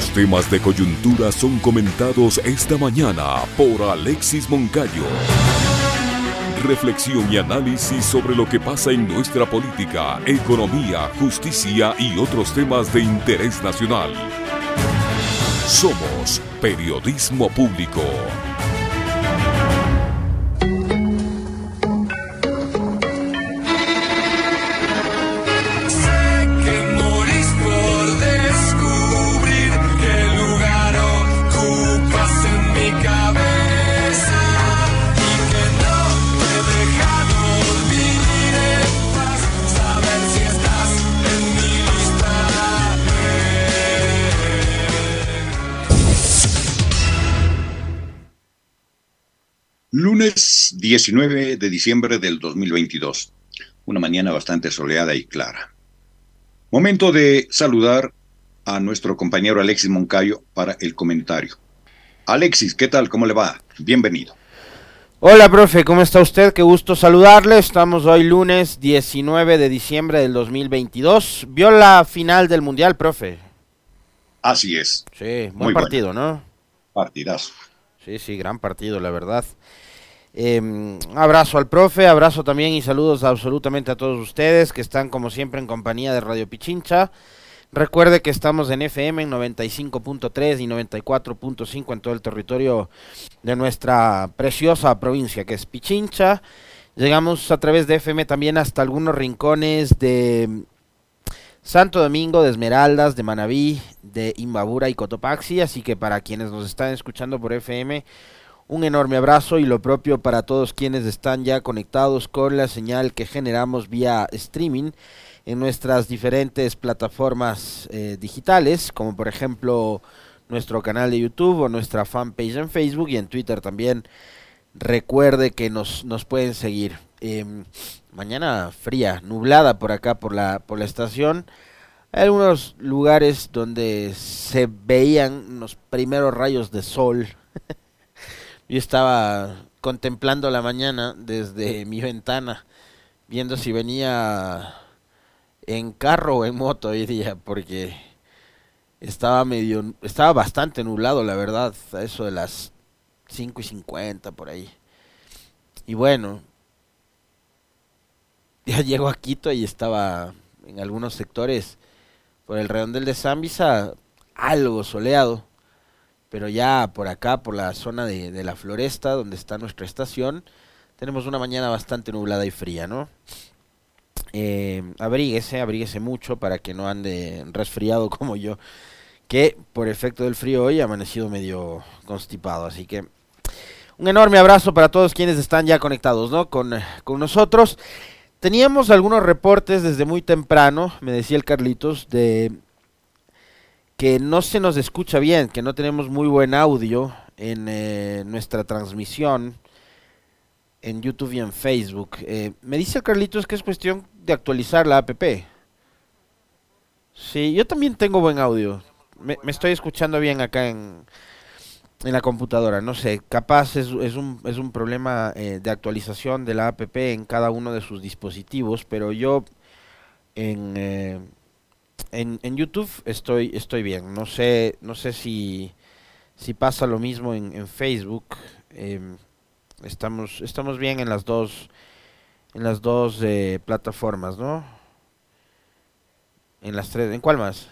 Los temas de coyuntura son comentados esta mañana por Alexis Moncayo. Reflexión y análisis sobre lo que pasa en nuestra política, economía, justicia y otros temas de interés nacional. Somos Periodismo Público. Lunes 19 de diciembre del 2022. Una mañana bastante soleada y clara. Momento de saludar a nuestro compañero Alexis Moncayo para el comentario. Alexis, ¿qué tal? ¿Cómo le va? Bienvenido. Hola, profe, ¿cómo está usted? Qué gusto saludarle. Estamos hoy lunes 19 de diciembre del 2022. ¿Vio la final del Mundial, profe? Así es. Sí, buen partido, ¿no? Partidazo. Sí, sí, gran partido, la verdad. Eh, abrazo al profe, abrazo también y saludos absolutamente a todos ustedes que están como siempre en compañía de Radio Pichincha. Recuerde que estamos en FM en 95.3 y 94.5 en todo el territorio de nuestra preciosa provincia que es Pichincha. Llegamos a través de FM también hasta algunos rincones de Santo Domingo, de Esmeraldas, de Manabí, de Imbabura y Cotopaxi. Así que para quienes nos están escuchando por FM, un enorme abrazo y lo propio para todos quienes están ya conectados con la señal que generamos vía streaming en nuestras diferentes plataformas eh, digitales, como por ejemplo nuestro canal de YouTube o nuestra fanpage en Facebook y en Twitter también. Recuerde que nos, nos pueden seguir. Em, mañana fría, nublada por acá por la, por la estación. Hay algunos lugares donde se veían los primeros rayos de sol. Yo estaba contemplando la mañana desde mi ventana, viendo si venía en carro o en moto hoy día, porque estaba medio, estaba bastante nublado, la verdad, a eso de las 5 y 50 por ahí. Y bueno, ya llego a Quito y estaba en algunos sectores por el redondel de Zambisa algo soleado pero ya por acá, por la zona de, la floresta, donde está nuestra estación, tenemos una mañana bastante nublada y fría, ¿no? Eh, abríguese, abríguese mucho para que no ande resfriado como yo, que por efecto del frío hoy ha amanecido medio constipado, así que un enorme abrazo para todos quienes están ya conectados, ¿no? Con, con nosotros. Teníamos algunos reportes desde muy temprano, me decía el Carlitos, de que no se nos escucha bien, que no tenemos muy buen audio en eh, nuestra transmisión en YouTube y en Facebook. Eh, me dice Carlitos que es cuestión de actualizar la app. Sí, yo también tengo buen audio. Me, estoy escuchando bien acá en, en la computadora. No sé, capaz es, es, un, es un problema eh, de actualización de la app en cada uno de sus dispositivos, pero yo en en, en YouTube estoy, estoy bien. No sé, no sé si, si pasa lo mismo en, Facebook. Em, estamos, estamos bien en las dos, en las dos eh, plataformas, ¿no? En las tres, ¿en cuál más?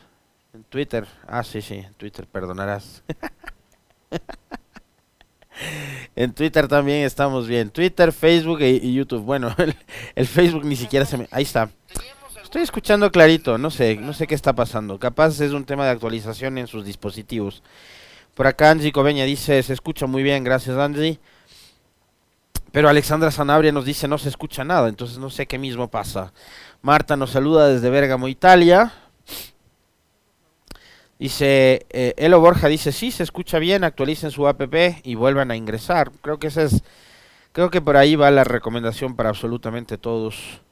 En Twitter. Ah, sí, sí, en Twitter, perdonarás. en Twitter también estamos bien. Twitter, Facebook e, y YouTube. Bueno, el, el, Facebook ni siquiera se me... Ahí está. Estoy escuchando clarito, no sé, no sé qué está pasando. Capaz es un tema de actualización en sus dispositivos. Por acá Angie Coveña dice, se escucha muy bien, gracias Angie. Pero Alexandra Sanabria nos dice, no se escucha nada, entonces no sé qué mismo pasa. Marta nos saluda desde Bérgamo, Italia. Dice, eh, Elo Borja dice, sí, se escucha bien, actualicen su app y vuelvan a ingresar. Creo que es, creo que por ahí va la recomendación para absolutamente todos.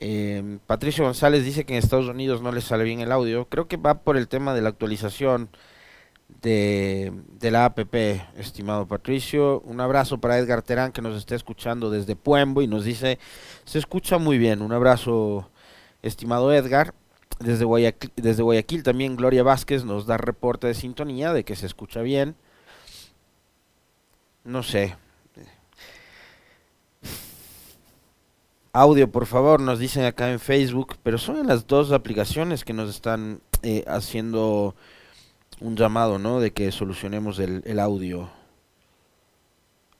Eh, Patricio González dice que en Estados Unidos no le sale bien el audio. Creo que va por el tema de la actualización de, la APP, estimado Patricio. Un abrazo para Edgar Terán que nos está escuchando desde Puembo y nos dice, se escucha muy bien. Un abrazo, estimado Edgar. desde Guayaquil, desde Guayaquil también Gloria Vázquez nos da reporte de sintonía de que se escucha bien. No sé. Audio, por favor, nos dicen acá en Facebook, pero son las dos aplicaciones que nos están eh, haciendo un llamado, ¿no? De que solucionemos el, audio.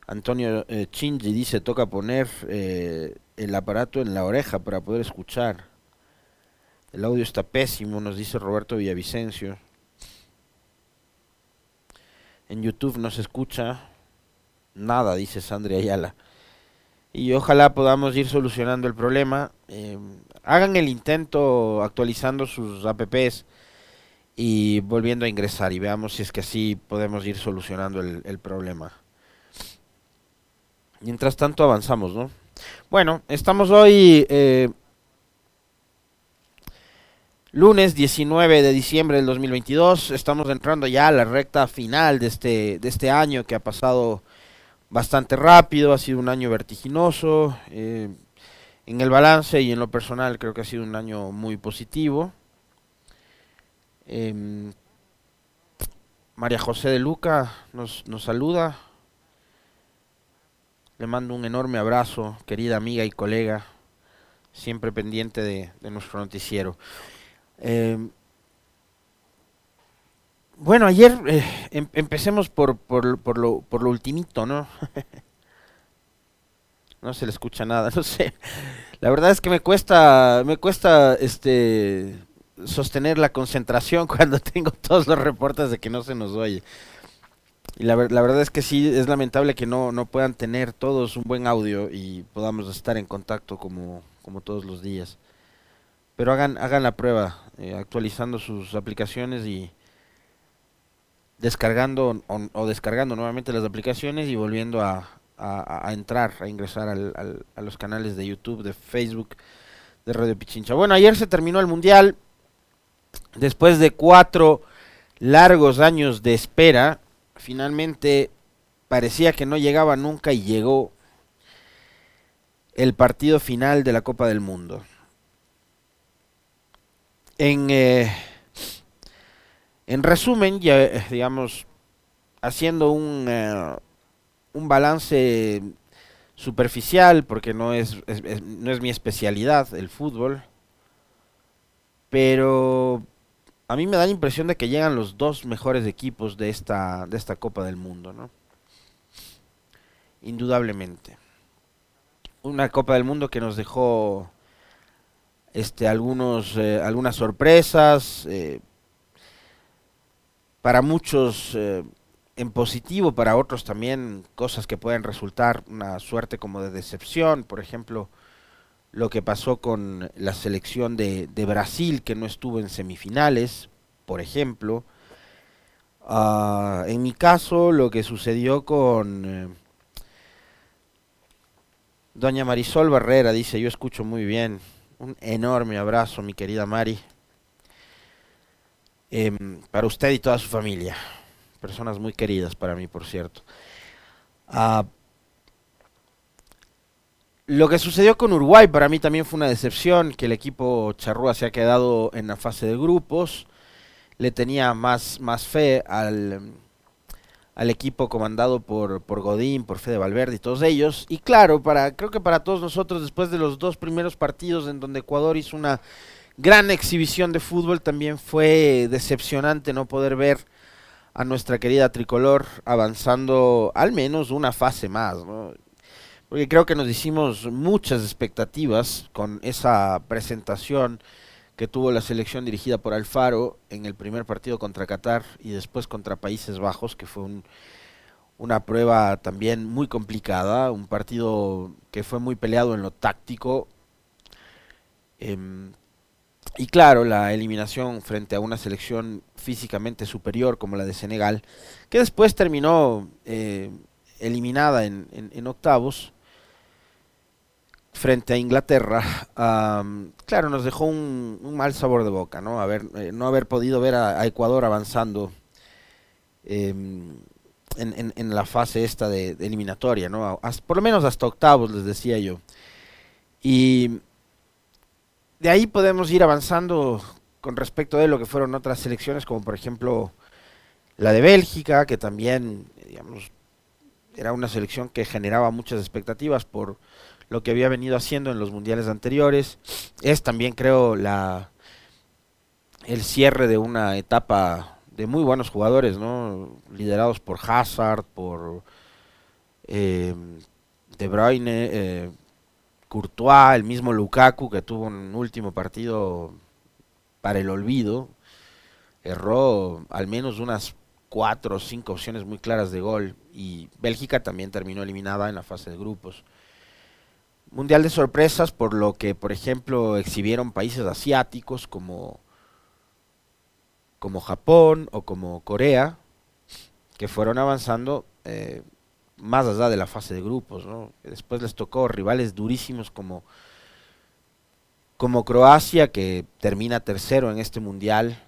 Antonio eh, Chinji dice, toca poner eh, el aparato en la oreja para poder escuchar. El audio está pésimo, nos dice Roberto Villavicencio. En YouTube no se escucha nada, dice Sandra Ayala. Y ojalá podamos ir solucionando el problema. Eh, hagan el intento actualizando sus apps y volviendo a ingresar y veamos si es que así podemos ir solucionando el, problema. Mientras tanto avanzamos, ¿no? Bueno, estamos hoy eh, lunes 19 de diciembre del 2022. Estamos entrando ya a la recta final de este, de este año que ha pasado bastante rápido, ha sido un año vertiginoso. Eh, en el balance y en lo personal creo que ha sido un año muy positivo. Em, María José de Luca nos, nos saluda. Le mando un enorme abrazo, querida amiga y colega, siempre pendiente de, nuestro noticiero. Em, bueno, ayer eh, em, empecemos por, por, lo, por lo ultimito, ¿no? no se le escucha nada, no sé. La verdad es que me cuesta, me cuesta, este, sostener la concentración cuando tengo todos los reportes de que no se nos oye. Y la, la verdad es que sí, es lamentable que no, no puedan tener todos un buen audio y podamos estar en contacto como, como todos los días. Pero hagan, hagan la prueba, eh, actualizando sus aplicaciones y descargando o, descargando nuevamente las aplicaciones y volviendo a, a, entrar, a ingresar al, a los canales de YouTube, de Facebook, de Radio Pichincha. Bueno, ayer se terminó el Mundial después de cuatro largos años de espera, finalmente parecía que no llegaba nunca y llegó el partido final de la Copa del Mundo. En, eh, en resumen, ya, eh, digamos, haciendo un, eh, un balance superficial, porque no es, no es mi especialidad el fútbol, pero a mí me da la impresión de que llegan los dos mejores equipos de esta, de esta Copa del Mundo, ¿no? Indudablemente. Una Copa del Mundo que nos dejó este, algunos, eh, algunas sorpresas, para muchos eh, en positivo, para otros también cosas que pueden resultar una suerte como de decepción, por ejemplo, lo que pasó con la selección de, Brasil, que no estuvo en semifinales, por ejemplo. Ah, en mi caso, lo que sucedió con eh, doña Marisol Barrera, dice, yo escucho muy bien. Un enorme abrazo, mi querida Mari. Em, para usted y toda su familia. Personas muy queridas para mí, por cierto. Ah, lo que sucedió con Uruguay para mí también fue una decepción, que el equipo charrúa se ha quedado en la fase de grupos. Le tenía más, más fe al, al equipo comandado por, por Godín, por Fede Valverde y todos ellos. Y claro, para, creo que para todos nosotros, después de los dos primeros partidos en donde Ecuador hizo una gran exhibición de fútbol, también fue decepcionante no poder ver a nuestra querida tricolor avanzando al menos una fase más. ¿no? porque creo que nos hicimos muchas expectativas con esa presentación que tuvo la selección dirigida por Alfaro en el primer partido contra Qatar y después contra Países Bajos, que fue una prueba también muy complicada, un partido que fue muy peleado en lo táctico. Em, y claro, la eliminación frente a una selección físicamente superior como la de Senegal, que después terminó eh, eliminada en octavos frente a Inglaterra, claro, nos dejó un, mal sabor de boca, ¿no? Haber, eh, no haber podido ver a, Ecuador avanzando em, en, la fase esta de, eliminatoria, ¿no? por lo menos hasta octavos, les decía yo. Y de ahí podemos ir avanzando con respecto de lo que fueron otras selecciones, como por ejemplo la de Bélgica, que también, digamos, era una selección que generaba muchas expectativas por lo que había venido haciendo en los mundiales anteriores. Es también, creo, la el cierre de una etapa de muy buenos jugadores, ¿no? Liderados por Hazard, por eh, De Bruyne, eh, Courtois, el mismo Lukaku, que tuvo un último partido para el olvido. Erró al menos unas cuatro o cinco opciones muy claras de gol y Bélgica también terminó eliminada en la fase de grupos. Mundial de sorpresas por lo que, por ejemplo, exhibieron países asiáticos como, como Japón o como Corea, que fueron avanzando eh, más allá de la fase de grupos. Después les tocó rivales durísimos como, como Croacia, que termina tercero en este mundial,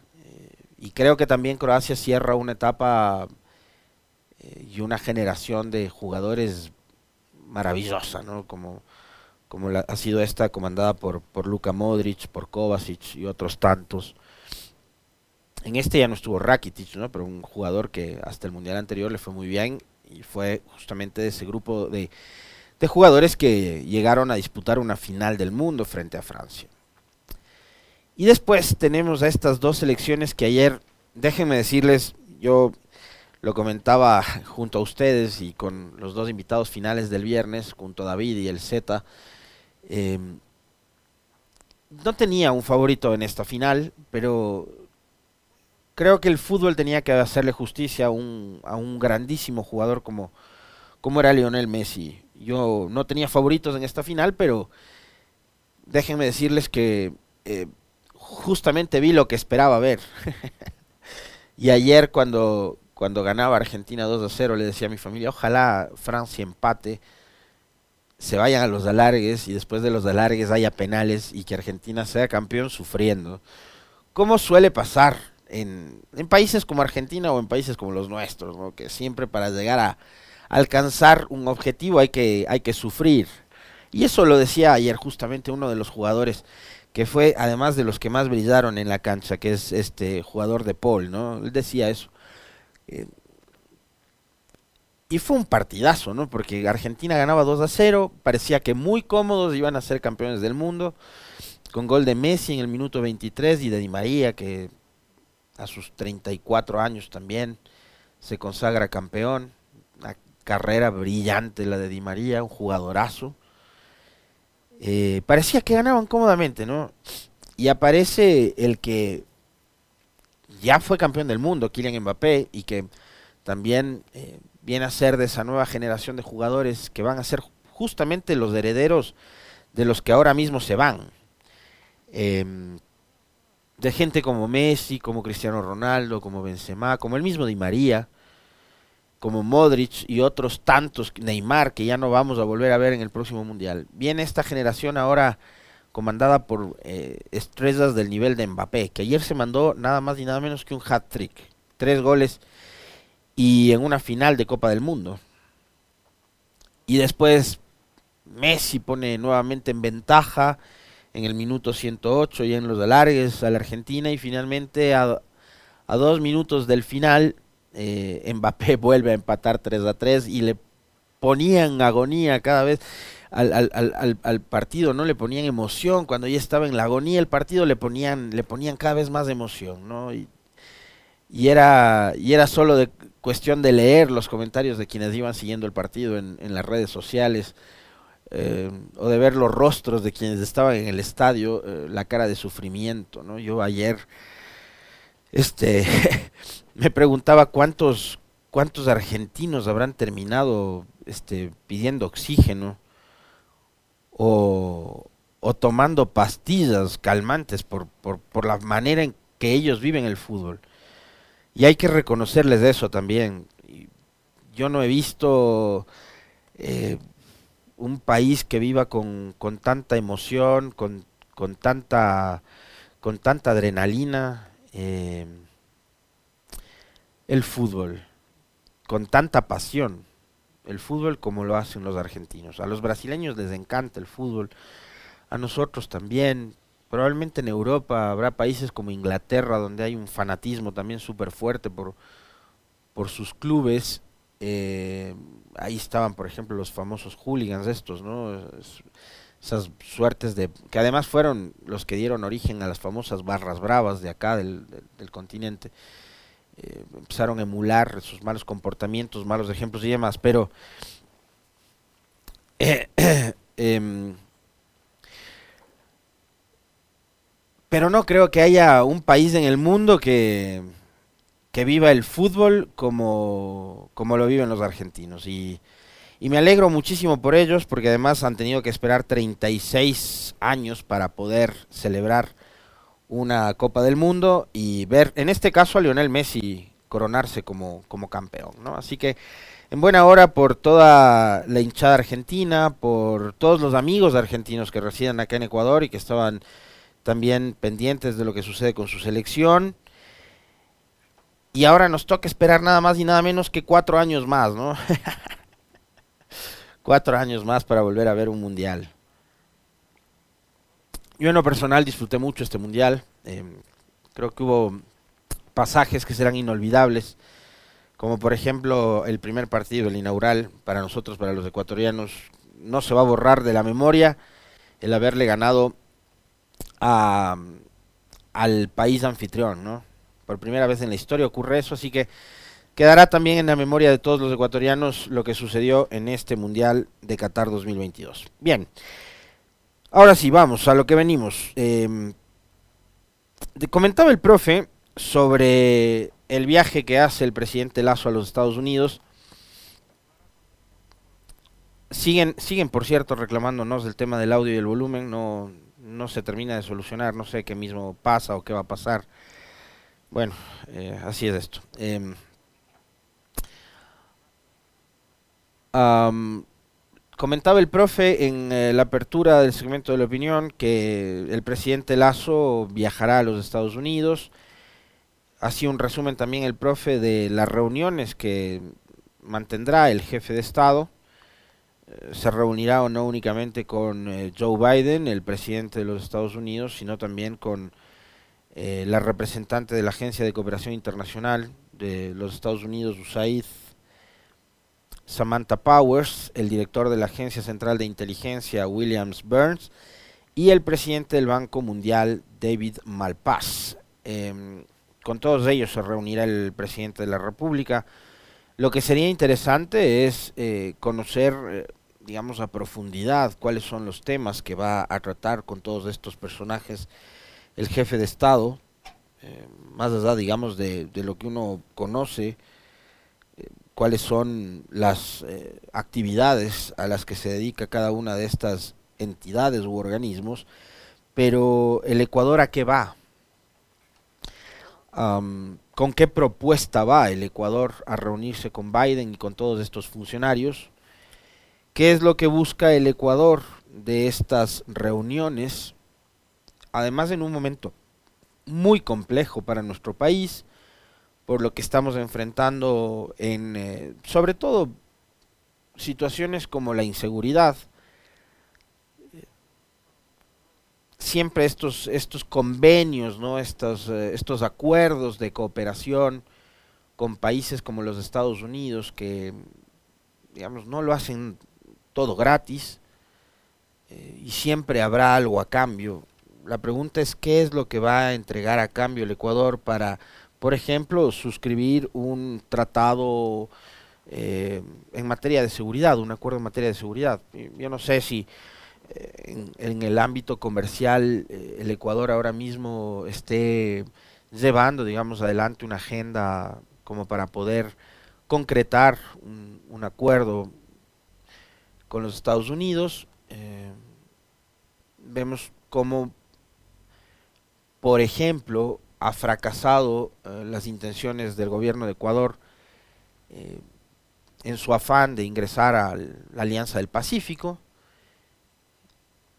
y creo que también Croacia cierra una etapa eh, y una generación de jugadores maravillosa, ¿no? Como, como ha sido esta comandada por, por Luka Modric, por Kovacic y otros tantos. En este ya no estuvo Rakitic, ¿no? Pero un jugador que hasta el mundial anterior le fue muy bien y fue justamente de ese grupo de, de jugadores que llegaron a disputar una final del mundo frente a Francia. Y después tenemos a estas dos selecciones que ayer, déjenme decirles, yo lo comentaba junto a ustedes y con los dos invitados finales del viernes, junto a David y el Z. Em, no tenía un favorito en esta final, pero creo que el fútbol tenía que hacerle justicia a un, a un grandísimo jugador como, como era Lionel Messi. Yo no tenía favoritos en esta final, pero déjenme decirles que eh, justamente vi lo que esperaba ver. y ayer cuando, cuando ganaba Argentina 2 a 0 le decía a mi familia, ojalá Francia empate, se vayan a los alargues y después de los alargues haya penales y que Argentina sea campeón sufriendo. Como suele pasar en, países como Argentina o en países como los nuestros, que siempre para llegar a alcanzar un objetivo hay que, hay que sufrir. Y eso lo decía ayer justamente uno de los jugadores que fue además de los que más brillaron en la cancha, que es este jugador de Paul, ¿no? Él decía eso. Eh, y fue un partidazo, ¿no? Porque Argentina ganaba 2 a 0, parecía que muy cómodos iban a ser campeones del mundo, con gol de Messi en el minuto 23 y de Di María, que a sus 34 años también se consagra campeón. Una carrera brillante la de Di María, un jugadorazo. Eh, parecía que ganaban cómodamente, ¿no? Y aparece el que ya fue campeón del mundo, Kylian Mbappé, y que también eh, viene a ser de esa nueva generación de jugadores que van a ser justamente los herederos de los que ahora mismo se van. Em, de gente como Messi, como Cristiano Ronaldo, como Benzema, como el mismo Di María, como Modric y otros tantos, Neymar, que ya no vamos a volver a ver en el próximo Mundial. Viene esta generación ahora comandada por eh, estrellas del nivel de Mbappé, que ayer se mandó nada más y nada menos que un hat-trick. Tres goles y en una final de Copa del Mundo. Y después Messi pone nuevamente en ventaja en el minuto 108 y en los alargues a la Argentina y finalmente a, a dos minutos del final eh, Mbappé vuelve a empatar 3 a 3 y le ponían agonía cada vez al, al, al, partido, ¿no? Le ponían emoción, cuando ya estaba en la agonía el partido le ponían, le ponían cada vez más emoción, ¿no? Y, y era, y era solo de cuestión de leer los comentarios de quienes iban siguiendo el partido en, en las redes sociales. Eh, o de ver los rostros de quienes estaban en el estadio, eh, la cara de sufrimiento, ¿no? Yo ayer, este, me preguntaba cuántos cuántos argentinos habrán terminado este pidiendo oxígeno o, o tomando pastillas calmantes por, por, por, la manera en que ellos viven el fútbol. Y hay que reconocerles eso también. Yo no he visto eh, un país que viva con, con tanta emoción, con, con, tanta, con tanta adrenalina. Eh, el fútbol con tanta pasión, el fútbol como lo hacen los argentinos. A los brasileños les encanta el fútbol, a nosotros también, probablemente en Europa habrá países como Inglaterra donde hay un fanatismo también súper fuerte por, por sus clubes. Eh, ahí estaban, por ejemplo, los famosos hooligans estos, ¿no? esas suertes de que además fueron los que dieron origen a las famosas barras bravas de acá del, continente eh, empezaron a emular sus malos comportamientos malos ejemplos y demás pero em, pero no creo que haya un país en el mundo que que viva el fútbol como como lo viven los argentinos y y me alegro muchísimo por ellos porque además han tenido que esperar 36 años para poder celebrar una Copa del Mundo y ver, en este caso, a Lionel Messi coronarse como, como campeón. ¿no? Así que en buena hora por toda la hinchada argentina, por todos los amigos argentinos que residen acá en Ecuador y que estaban también pendientes de lo que sucede con su selección. Y ahora nos toca esperar nada más y nada menos que cuatro años más, ¿no? cuatro años más para volver a ver un mundial. Yo en lo personal disfruté mucho este mundial. Em, creo que hubo pasajes que serán inolvidables, como por ejemplo el primer partido, el inaugural, para nosotros, para los ecuatorianos, no se va a borrar de la memoria el haberle ganado a, al país anfitrión, ¿no? Por primera vez en la historia ocurre eso, así que Quedará también en la memoria de todos los ecuatorianos lo que sucedió en este Mundial de Qatar 2022. Bien, ahora sí, vamos a lo que venimos. Eh, comentaba el profe sobre el viaje que hace el presidente Lazo a los Estados Unidos. Siguen, siguen por cierto, reclamándonos del tema del audio y el volumen. No, no se termina de solucionar. No sé qué mismo pasa o qué va a pasar. Bueno, eh, así es esto. Eh, comentaba el profe en eh, la apertura del segmento de la opinión que el presidente Lazo viajará a los Estados Unidos. Hacía un resumen también el profe de las reuniones que mantendrá el jefe de Estado. Eh, se reunirá o no únicamente con eh, Joe Biden, el presidente de los Estados Unidos, sino también con la representante de la Agencia de Cooperación Internacional de los Estados Unidos, USAID, Samantha Powers, el director de la Agencia Central de Inteligencia Williams Burns y el presidente del Banco Mundial David Malpass. Em, con todos ellos se reunirá el presidente de la República. Lo que sería interesante es eh, conocer, eh, digamos, a profundidad cuáles son los temas que va a tratar con todos estos personajes el jefe de Estado, eh, más allá, digamos, de, lo que uno conoce cuáles son las eh, actividades a las que se dedica cada una de estas entidades u organismos, pero el Ecuador a qué va, con qué propuesta va el Ecuador a reunirse con Biden y con todos estos funcionarios, qué es lo que busca el Ecuador de estas reuniones, además en un momento muy complejo para nuestro país, por lo que estamos enfrentando en, eh, sobre todo, situaciones como la inseguridad. Siempre estos, estos convenios, ¿no? estos, eh, estos acuerdos de cooperación con países como los Estados Unidos que, digamos, no lo hacen todo gratis eh, y siempre habrá algo a cambio. La pregunta es qué es lo que va a entregar a cambio el Ecuador para por ejemplo, suscribir un tratado eh, en materia de seguridad, un acuerdo en materia de seguridad. Yo no sé si eh, en, el ámbito comercial eh, el Ecuador ahora mismo esté llevando, digamos, adelante una agenda como para poder concretar un, un acuerdo con los Estados Unidos. vemos como, por ejemplo, ha fracasado eh, las intenciones del gobierno de Ecuador eh, en su afán de ingresar a la Alianza del Pacífico.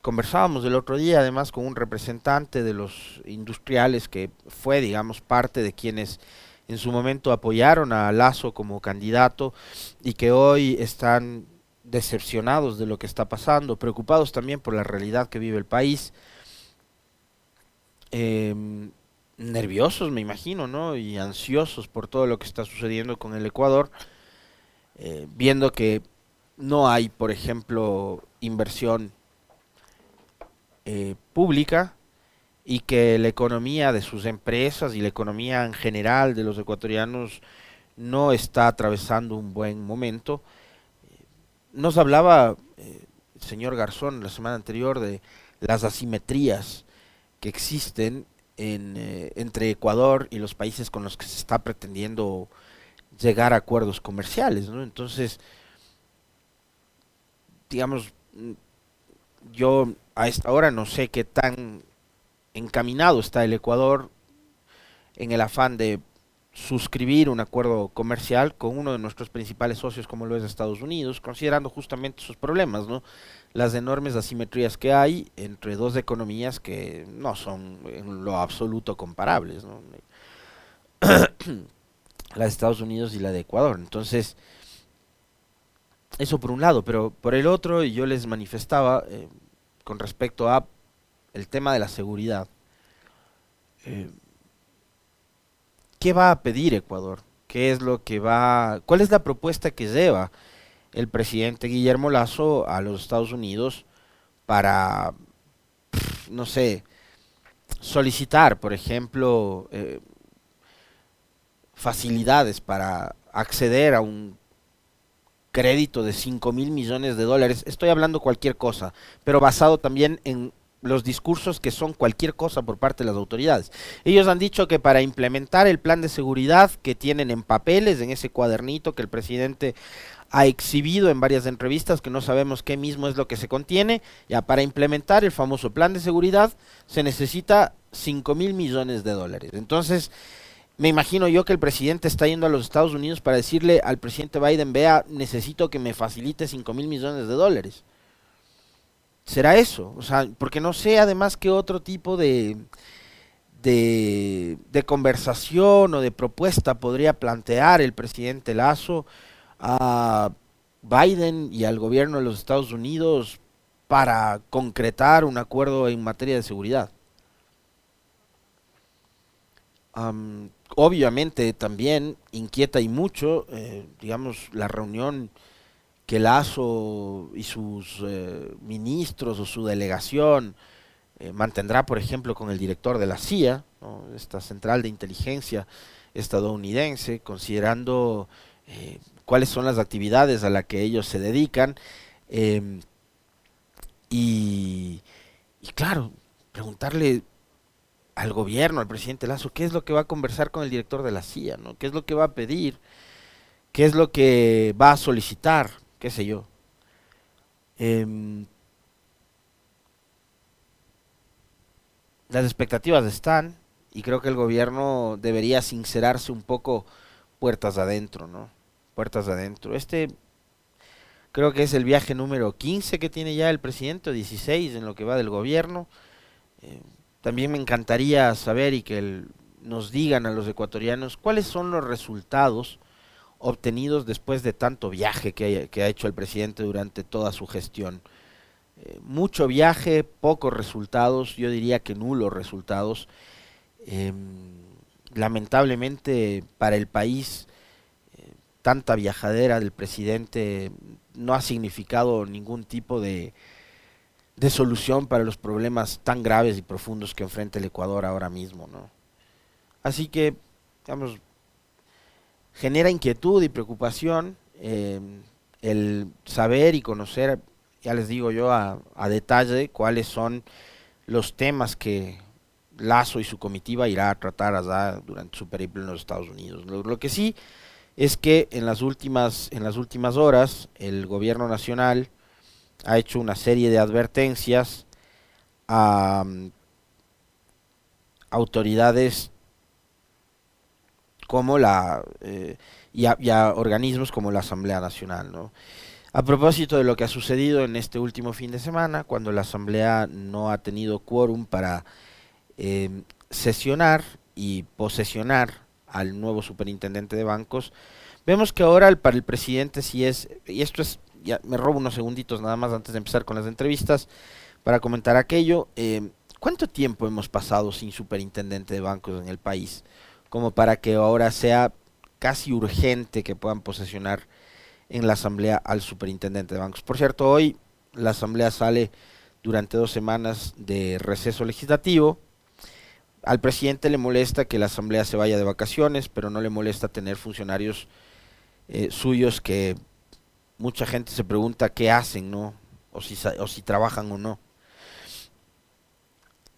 Conversábamos el otro día además con un representante de los industriales que fue, digamos, parte de quienes en su momento apoyaron a Lazo como candidato y que hoy están decepcionados de lo que está pasando, preocupados también por la realidad que vive el país em, nerviosos, me imagino, ¿no? Y ansiosos por todo lo que está sucediendo con el Ecuador, eh, viendo que no hay, por ejemplo, inversión eh, pública y que la economía de sus empresas y la economía en general de los ecuatorianos no está atravesando un buen momento. Nos hablaba eh, el señor Garzón la semana anterior de las asimetrías que existen en, eh, entre Ecuador y los países con los que se está pretendiendo llegar a acuerdos comerciales. Entonces, digamos, mm, yo a esta hora no sé qué tan encaminado está el Ecuador en el afán de suscribir un acuerdo comercial con uno de nuestros principales socios como lo es Estados Unidos, considerando justamente sus problemas, ¿no? Las enormes asimetrías que hay entre dos economías que no son en lo absoluto comparables, ¿no? la de Estados Unidos y la de Ecuador. Entonces, eso por un lado, pero por el otro yo les manifestaba eh, con respecto a el tema de la seguridad. Eh, ¿Qué va a pedir Ecuador? ¿Qué es lo que va? ¿Cuál es la propuesta que lleva el presidente Guillermo Lazo a los Estados Unidos para, no sé, solicitar, por ejemplo, eh, facilidades para acceder a un crédito de 5 mil millones de dólares, estoy hablando cualquier cosa, pero basado también en los discursos que son cualquier cosa por parte de las autoridades. Ellos han dicho que para implementar el plan de seguridad que tienen en papeles, en ese cuadernito que el presidente ha exhibido en varias entrevistas, que no sabemos qué mismo es lo que se contiene, ya para implementar el famoso plan de seguridad se necesita 5 mil millones de dólares. Entonces, me imagino yo que el presidente está yendo a los Estados Unidos para decirle al presidente Biden, vea, necesito que me facilite 5 mil millones de dólares. ¿Será eso? O sea, porque no sé además qué otro tipo de, de, de conversación o de propuesta podría plantear el presidente Lazo a Biden y al gobierno de los Estados Unidos para concretar un acuerdo en materia de seguridad. Obviamente también inquieta y mucho, eh, digamos, la reunión que Lazo y sus eh, ministros o su delegación eh, mantendrá, por ejemplo, con el director de la CIA, esta central de inteligencia estadounidense, considerando cuáles son las actividades a las que ellos se dedican. Em, y, claro, preguntarle al gobierno, al presidente Lazo, qué es lo que va a conversar con el director de la CIA, ¿no? ¿Qué es lo que va a pedir? ¿Qué es lo que va a solicitar? ¿Qué sé yo? Em, las expectativas están y creo que el gobierno debería sincerarse un poco puertas adentro, ¿no? Puertas adentro. Este creo que es el viaje número 15 que tiene ya el presidente, 16 en lo que va del gobierno. Eh, también me encantaría saber y que nos digan a los ecuatorianos cuáles son los resultados obtenidos después de tanto viaje que, ha hecho el presidente durante toda su gestión. Eh, mucho viaje, pocos resultados, yo diría que nulos resultados. Em, lamentablemente para el país, tanta viajadera del presidente no ha significado ningún tipo de, de solución para los problemas tan graves y profundos que enfrenta el Ecuador ahora mismo, ¿no? Así que, digamos, genera inquietud y preocupación em, el saber y conocer, ya les digo yo, a, detalle cuáles son los temas que Lazo y su comitiva irá a tratar allá durante su periplo en los Estados Unidos. Lo, que sí es que en las últimas en las últimas horas el gobierno nacional ha hecho una serie de advertencias a mm, autoridades como la eh, y, a, organismos como la Asamblea Nacional. ¿no? A propósito de lo que ha sucedido en este último fin de semana, cuando la Asamblea no ha tenido quórum para em, sesionar y posesionar al nuevo superintendente de bancos, vemos que ahora para el presidente sí es, y esto es ya me robo unos segunditos nada más antes de empezar con las entrevistas para comentar aquello. Eh, ¿Cuánto tiempo hemos pasado sin superintendente de bancos en el país? Como para que ahora sea casi urgente que puedan posesionar en la asamblea al superintendente de bancos. Por cierto, hoy la asamblea sale durante dos semanas de receso legislativo. Al presidente le molesta que la asamblea se vaya de vacaciones, pero no le molesta tener funcionarios eh, suyos que mucha gente se pregunta qué hacen, ¿no? O si, o si trabajan o no.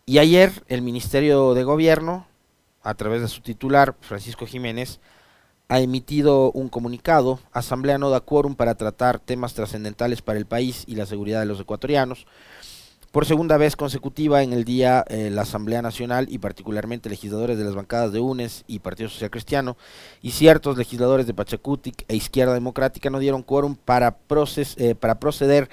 Y ayer el Ministerio de Gobierno, a través de su titular, Francisco Jiménez, ha emitido un comunicado. Asamblea no da quórum para tratar temas trascendentales para el país y la seguridad de los ecuatorianos. Por segunda vez consecutiva en el día, eh, la Asamblea Nacional y particularmente legisladores de las bancadas de UNES y Partido Social Cristiano y ciertos legisladores de Pachacutic e Izquierda Democrática no dieron quórum para, eh, para proceder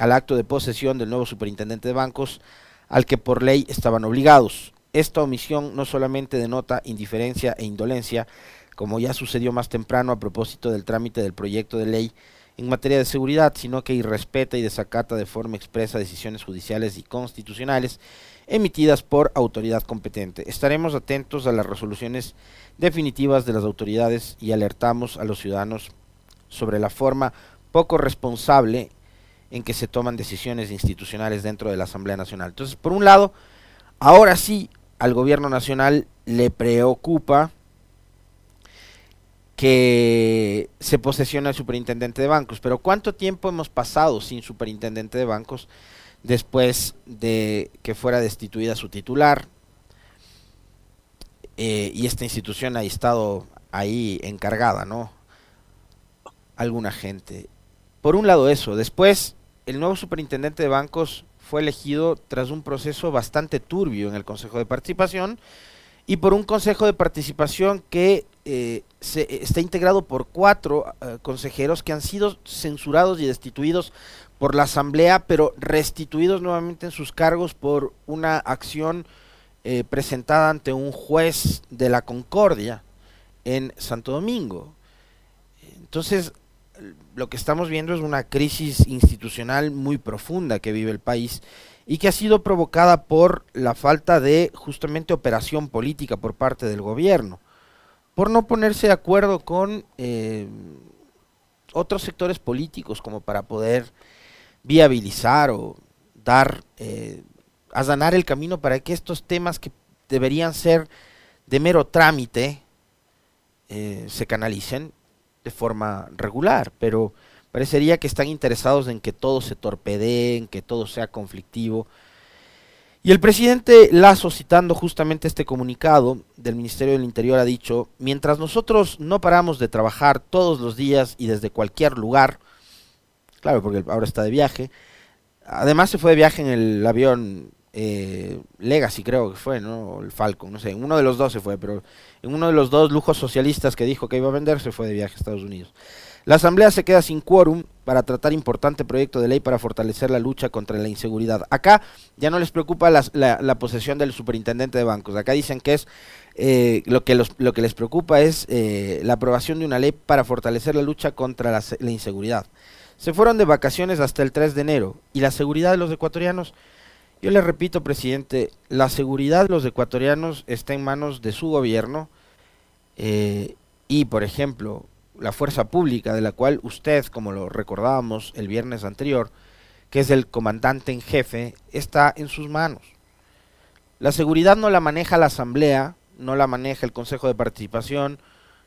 al acto de posesión del nuevo superintendente de bancos al que por ley estaban obligados. Esta omisión no solamente denota indiferencia e indolencia, como ya sucedió más temprano a propósito del trámite del proyecto de ley, en materia de seguridad, sino que irrespeta y desacata de forma expresa decisiones judiciales y constitucionales emitidas por autoridad competente. Estaremos atentos a las resoluciones definitivas de las autoridades y alertamos a los ciudadanos sobre la forma poco responsable en que se toman decisiones institucionales dentro de la Asamblea Nacional. Entonces, por un lado, ahora sí al gobierno nacional le preocupa que se posesiona el superintendente de bancos. Pero ¿cuánto tiempo hemos pasado sin superintendente de bancos después de que fuera destituida su titular? Eh, y esta institución ha estado ahí encargada, ¿no? Alguna gente. Por un lado eso. Después, el nuevo superintendente de bancos fue elegido tras un proceso bastante turbio en el Consejo de Participación y por un Consejo de Participación que eh, se, está integrado por cuatro eh, consejeros que han sido censurados y destituidos por la Asamblea, pero restituidos nuevamente en sus cargos por una acción eh, presentada ante un juez de la Concordia en Santo Domingo. Entonces, lo que estamos viendo es una crisis institucional muy profunda que vive el país y que ha sido provocada por la falta de justamente operación política por parte del gobierno por no ponerse de acuerdo con eh, otros sectores políticos como para poder viabilizar o dar, eh, el camino para que estos temas que deberían ser de mero trámite eh, se canalicen de forma regular, pero parecería que están interesados en que todo se torpedee, en que todo sea conflictivo, y el presidente Lazo, citando justamente este comunicado del Ministerio del Interior, ha dicho, mientras nosotros no paramos de trabajar todos los días y desde cualquier lugar, claro, porque ahora está de viaje, además se fue de viaje en el avión eh, Legacy, creo que fue, ¿no? El Falcon, no sé, uno de los dos se fue, pero en uno de los dos lujos socialistas que dijo que iba a vender, se fue de viaje a Estados Unidos. La Asamblea se queda sin quórum para tratar importante proyecto de ley para fortalecer la lucha contra la inseguridad. Acá ya no les preocupa la, posesión del superintendente de bancos. Acá dicen que es eh, lo, que lo que les preocupa es eh, la aprobación de una ley para fortalecer la lucha contra la, inseguridad. Se fueron de vacaciones hasta el 3 de enero y la seguridad de los ecuatorianos yo le repito, presidente, la seguridad de los ecuatorianos está en manos de su gobierno eh, y, por ejemplo, la fuerza pública de la cual usted, como lo recordábamos el viernes anterior, que es el comandante en jefe, está en sus manos. La seguridad no la maneja la Asamblea, no la maneja el Consejo de Participación,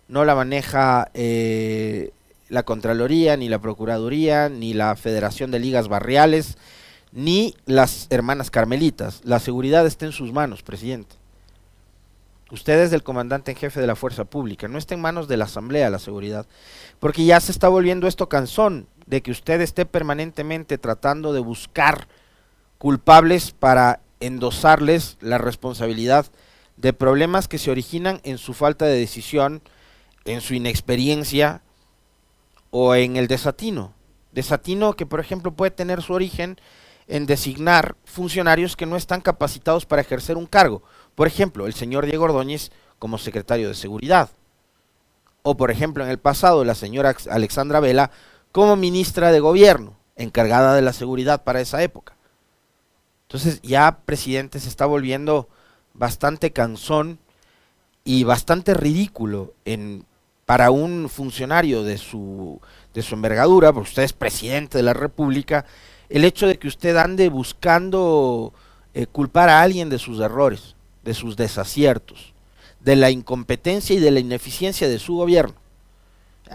no la maneja eh, la Contraloría, ni la Procuraduría, ni la Federación de Ligas Barriales, ni las hermanas Carmelitas. La seguridad está en sus manos, presidente. Usted es el comandante en jefe de la fuerza pública, no está en manos de la Asamblea la seguridad, porque ya se está volviendo esto cansón de que usted esté permanentemente tratando de buscar culpables para endosarles la responsabilidad de problemas que se originan en su falta de decisión, en su inexperiencia o en el desatino. Desatino que, por ejemplo, puede tener su origen en designar funcionarios que no están capacitados para ejercer un cargo por ejemplo, el señor Diego Ordóñez como secretario de Seguridad. O, por ejemplo, en el pasado, la señora Alexandra Vela como ministra de Gobierno, encargada de la seguridad para esa época. Entonces ya presidente se está volviendo bastante cansón y bastante ridículo en para un funcionario de su de su envergadura, porque usted es presidente de la República, el hecho de que usted ande buscando eh, culpar a alguien de sus errores, de sus desaciertos, de la incompetencia y de la ineficiencia de su gobierno.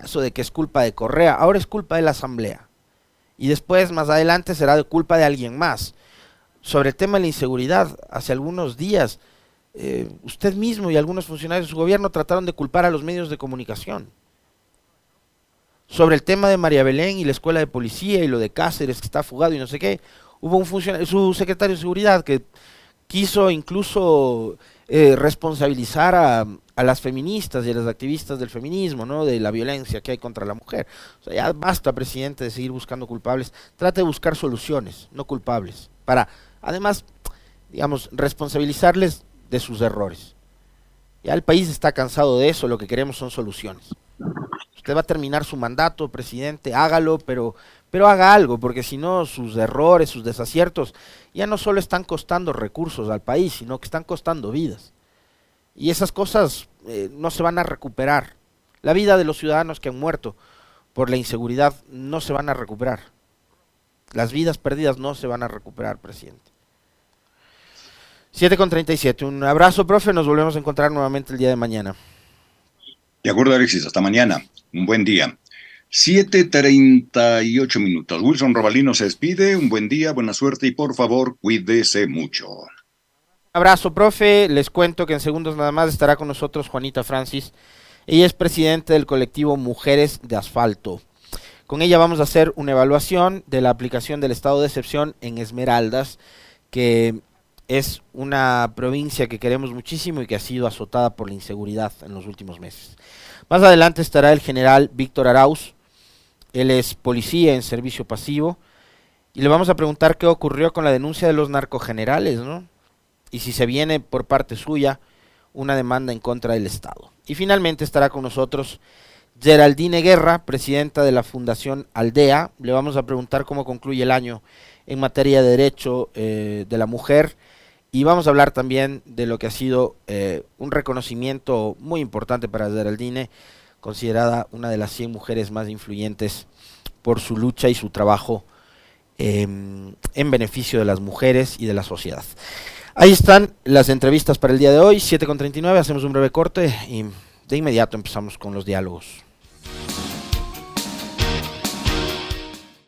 Eso de que es culpa de Correa, ahora es culpa de la Asamblea. Y después, más adelante, será de culpa de alguien más. Sobre el tema de la inseguridad, hace algunos días, eh, usted mismo y algunos funcionarios de su gobierno trataron de culpar a los medios de comunicación. Sobre el tema de María Belén y la escuela de policía y lo de Cáceres que está fugado y no sé qué, hubo un funcionario, su secretario de seguridad que quiso incluso eh, responsabilizar a, las feministas y a las activistas del feminismo, ¿no? De la violencia que hay contra la mujer. O sea, ya basta, presidente, de seguir buscando culpables. Trate de buscar soluciones, no culpables. Para, además, digamos, responsabilizarles de sus errores. Ya el país está cansado de eso, lo que queremos son soluciones. Usted va a terminar su mandato, presidente, hágalo, pero, pero haga algo, porque si no, sus errores, sus desaciertos, ya no solo están costando recursos al país, sino que están costando vidas. Y esas cosas eh, no se van a recuperar. La vida de los ciudadanos que han muerto por la inseguridad no se van a recuperar. Las vidas perdidas no se van a recuperar, presidente. 7 con 37. Un abrazo, profe. Nos volvemos a encontrar nuevamente el día de mañana. De acuerdo, Alexis. Hasta mañana. Un buen día. 7.38 minutos. Wilson Robalino se despide. Un buen día, buena suerte y por favor, cuídese mucho. Abrazo, profe. Les cuento que en segundos nada más estará con nosotros Juanita Francis. Ella es presidente del colectivo Mujeres de Asfalto. Con ella vamos a hacer una evaluación de la aplicación del estado de excepción en Esmeraldas, que es una provincia que queremos muchísimo y que ha sido azotada por la inseguridad en los últimos meses. Más adelante estará el general Víctor Arauz, él es policía en servicio pasivo, y le vamos a preguntar qué ocurrió con la denuncia de los narcogenerales, ¿no? Y si se viene por parte suya una demanda en contra del Estado. Y finalmente estará con nosotros Geraldine Guerra, presidenta de la Fundación Aldea. Le vamos a preguntar cómo concluye el año en materia de derecho eh, de la mujer y vamos a hablar también de lo que ha sido eh, un reconocimiento muy importante para Geraldine, considerada una de las 100 mujeres más influyentes por su lucha y su trabajo em, en beneficio de las mujeres y de la sociedad. Ahí están las entrevistas para el día de hoy, 7.39, hacemos un breve corte y de inmediato empezamos con los diálogos.